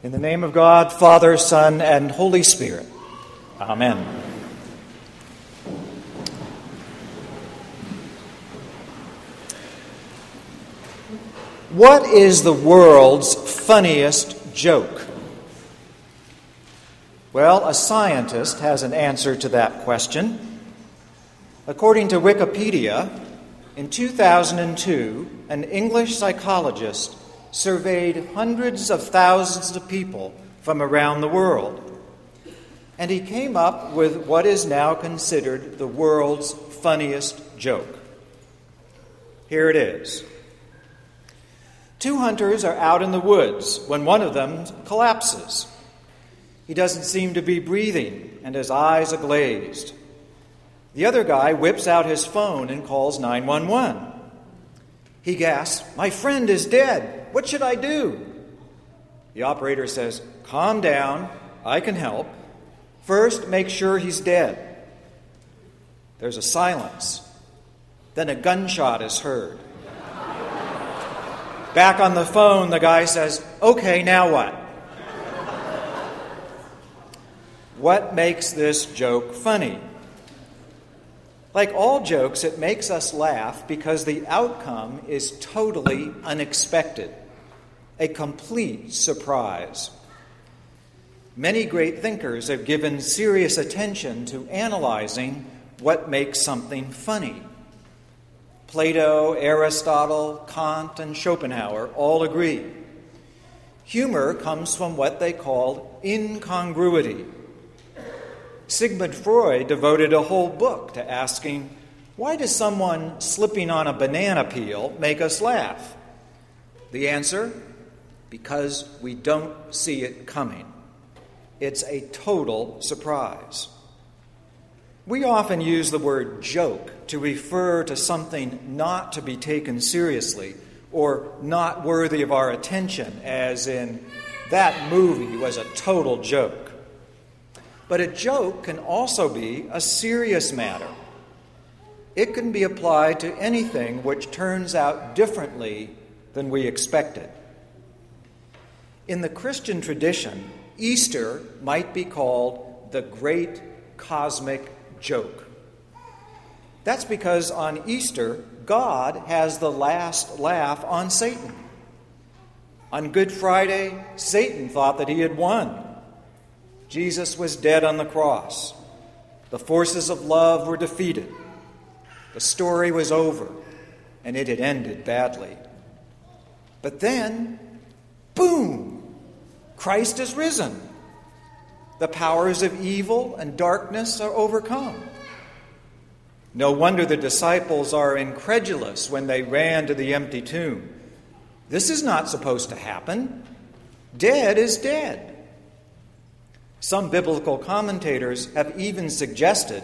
In the name of God, Father, Son, and Holy Spirit. Amen. What is the world's funniest joke? Well, a scientist has an answer to that question. According to Wikipedia, in 2002, an English psychologist surveyed hundreds of thousands of people from around the world. And he came up with what is now considered the world's funniest joke. Here it is. Two hunters are out in the woods when one of them collapses. He doesn't seem to be breathing, and his eyes are glazed. The other guy whips out his phone and calls 911. He gasps, My friend is dead. What should I do? The operator says, Calm down. I can help. First, make sure he's dead. There's a silence. Then a gunshot is heard. Back on the phone, the guy says, Okay, now what? What makes this joke funny? Like all jokes, it makes us laugh because the outcome is totally unexpected, a complete surprise. Many great thinkers have given serious attention to analyzing what makes something funny. Plato, Aristotle, Kant, and Schopenhauer all agree. Humor comes from what they call incongruity Sigmund Freud devoted a whole book to asking why does someone slipping on a banana peel make us laugh? The answer because we don't see it coming. It's a total surprise. We often use the word joke to refer to something not to be taken seriously or not worthy of our attention, as in, that movie was a total joke. But a joke can also be a serious matter. It can be applied to anything which turns out differently than we expected. In the Christian tradition, Easter might be called the great cosmic joke. That's because on Easter, God has the last laugh on Satan. On Good Friday, Satan thought that he had won. Jesus was dead on the cross. The forces of love were defeated. The story was over, and it had ended badly. But then, boom, Christ is risen. The powers of evil and darkness are overcome. No wonder the disciples are incredulous when they ran to the empty tomb. This is not supposed to happen. Dead is dead. Some biblical commentators have even suggested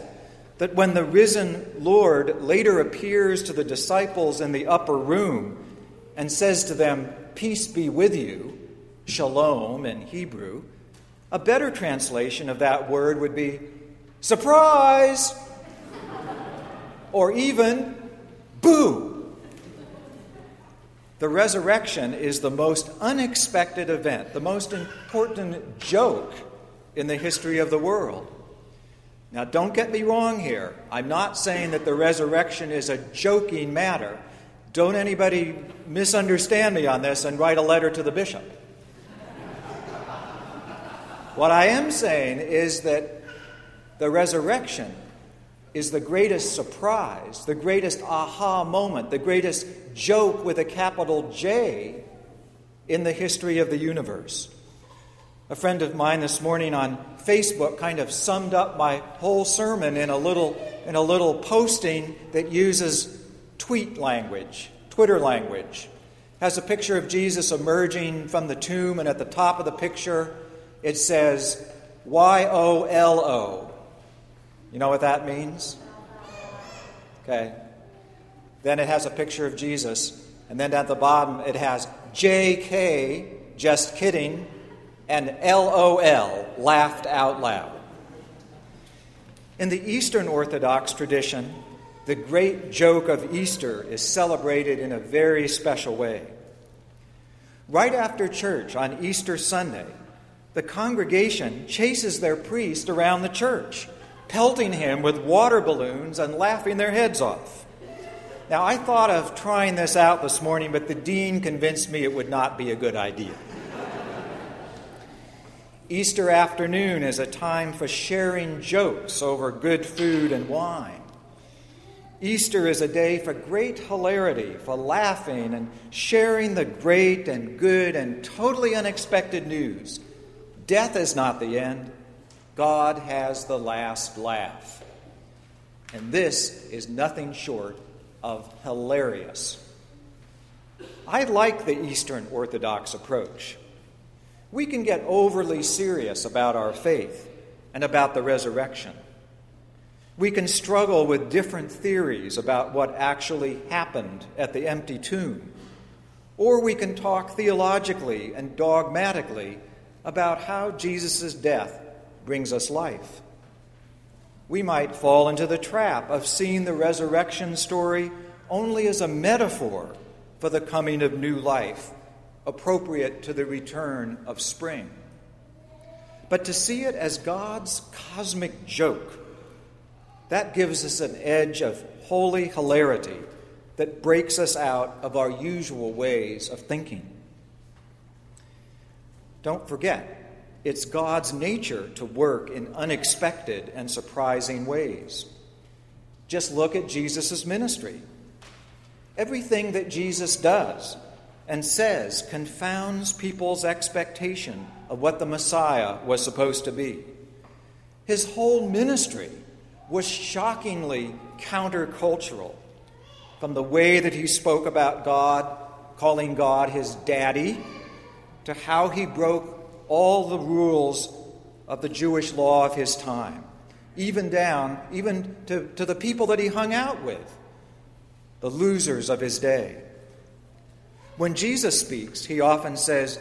that when the risen Lord later appears to the disciples in the upper room and says to them, Peace be with you, shalom in Hebrew, a better translation of that word would be surprise or even boo. The resurrection is the most unexpected event, the most important joke in the history of the world. Now, don't get me wrong here. I'm not saying that the resurrection is a joking matter. Don't anybody misunderstand me on this and write a letter to the bishop. what I am saying is that the resurrection is the greatest surprise, the greatest aha moment, the greatest joke with a capital J in the history of the universe. A friend of mine this morning on Facebook kind of summed up my whole sermon in a little, in a little posting that uses tweet language, Twitter language. Has a picture of Jesus emerging from the tomb, and at the top of the picture it says Y O L O. You know what that means? Okay. Then it has a picture of Jesus, and then at the bottom it has J K, just kidding, and LOL, laughed out loud. In the Eastern Orthodox tradition, the great joke of Easter is celebrated in a very special way. Right after church on Easter Sunday, the congregation chases their priest around the church, pelting him with water balloons and laughing their heads off. Now, I thought of trying this out this morning, but the dean convinced me it would not be a good idea. Easter afternoon is a time for sharing jokes over good food and wine. Easter is a day for great hilarity, for laughing and sharing the great and good and totally unexpected news. Death is not the end, God has the last laugh. And this is nothing short of hilarious. I like the Eastern Orthodox approach. We can get overly serious about our faith and about the resurrection. We can struggle with different theories about what actually happened at the empty tomb. Or we can talk theologically and dogmatically about how Jesus' death brings us life. We might fall into the trap of seeing the resurrection story only as a metaphor for the coming of new life, appropriate to the return of spring. But to see it as God's cosmic joke that gives us an edge of holy hilarity that breaks us out of our usual ways of thinking. Don't forget, it's God's nature to work in unexpected and surprising ways. Just look at Jesus' ministry. Everything that Jesus does and says confounds people's expectation of what the Messiah was supposed to be. His whole ministry was shockingly countercultural. From the way that he spoke about God, calling God his daddy, to how he broke all the rules of the Jewish law of his time, even down, even to, to the people that he hung out with, the losers of his day. When Jesus speaks, he often says,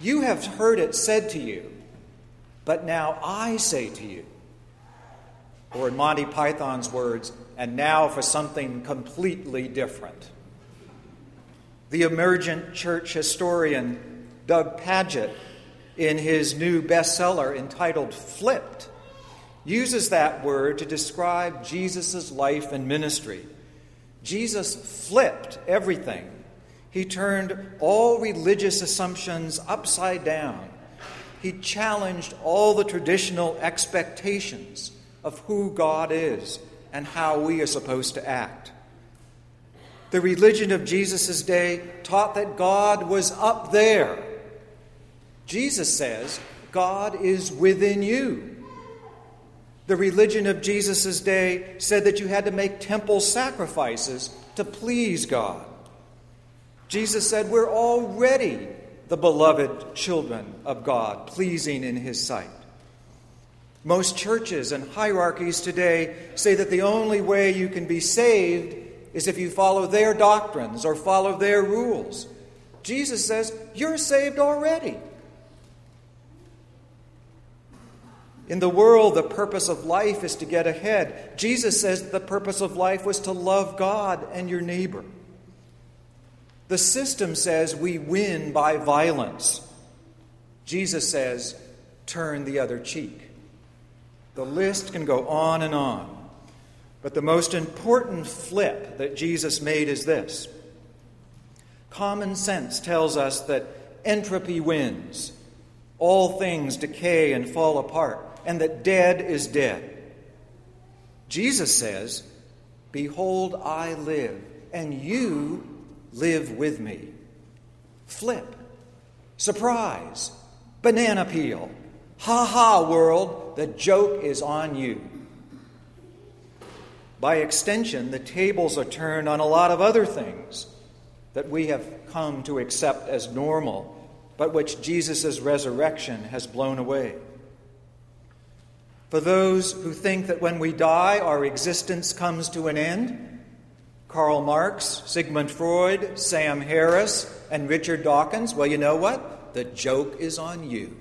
You have heard it said to you, but now I say to you. Or in Monty Python's words, and now for something completely different. The emergent church historian Doug Pagitt, in his new bestseller entitled Flipped, uses that word to describe Jesus' life and ministry. Jesus flipped everything. He turned all religious assumptions upside down. He challenged all the traditional expectations of who God is and how we are supposed to act. The religion of Jesus' day taught that God was up there. Jesus says, God is within you. The religion of Jesus' day said that you had to make temple sacrifices to please God. Jesus said, We're already the beloved children of God, pleasing in His sight. Most churches and hierarchies today say that the only way you can be saved is if you follow their doctrines or follow their rules. Jesus says, You're saved already. In the world, the purpose of life is to get ahead. Jesus says the purpose of life was to love God and your neighbor. The system says we win by violence. Jesus says, turn the other cheek. The list can go on and on. But the most important flip that Jesus made is this common sense tells us that entropy wins, all things decay and fall apart, and that dead is dead. Jesus says, Behold, I live, and you live with me. Flip, surprise, banana peel. Ha ha, world, the joke is on you. By extension, the tables are turned on a lot of other things that we have come to accept as normal, but which Jesus' resurrection has blown away. For those who think that when we die, our existence comes to an end, Karl Marx, Sigmund Freud, Sam Harris, and Richard Dawkins, well, you know what? The joke is on you.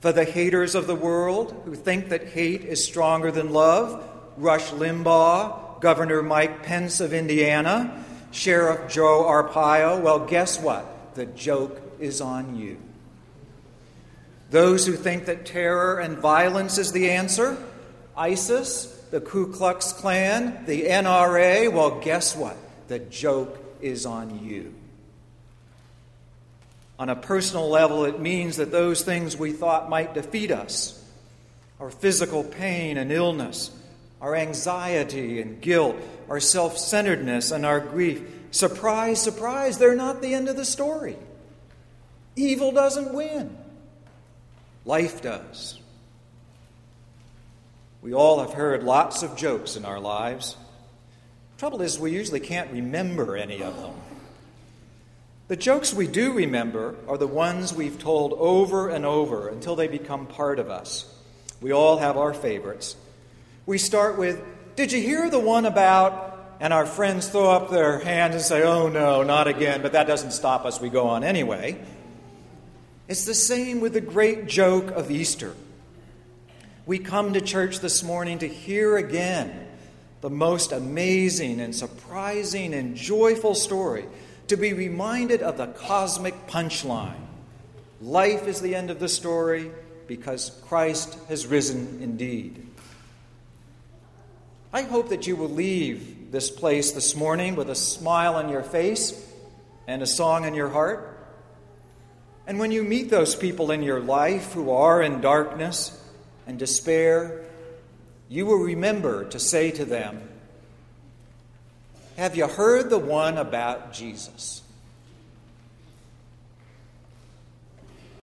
For the haters of the world who think that hate is stronger than love, Rush Limbaugh, Governor Mike Pence of Indiana, Sheriff Joe Arpaio, well, guess what? The joke is on you. Those who think that terror and violence is the answer, ISIS, the Ku Klux Klan, the NRA, well, guess what? The joke is on you. On a personal level, it means that those things we thought might defeat us our physical pain and illness, our anxiety and guilt, our self centeredness and our grief surprise, surprise, they're not the end of the story. Evil doesn't win, life does. We all have heard lots of jokes in our lives. Trouble is, we usually can't remember any of them. The jokes we do remember are the ones we've told over and over until they become part of us. We all have our favorites. We start with, Did you hear the one about? And our friends throw up their hands and say, Oh no, not again, but that doesn't stop us. We go on anyway. It's the same with the great joke of Easter. We come to church this morning to hear again the most amazing and surprising and joyful story to be reminded of the cosmic punchline. Life is the end of the story because Christ has risen indeed. I hope that you will leave this place this morning with a smile on your face and a song in your heart. And when you meet those people in your life who are in darkness and despair, you will remember to say to them, have you heard the one about Jesus?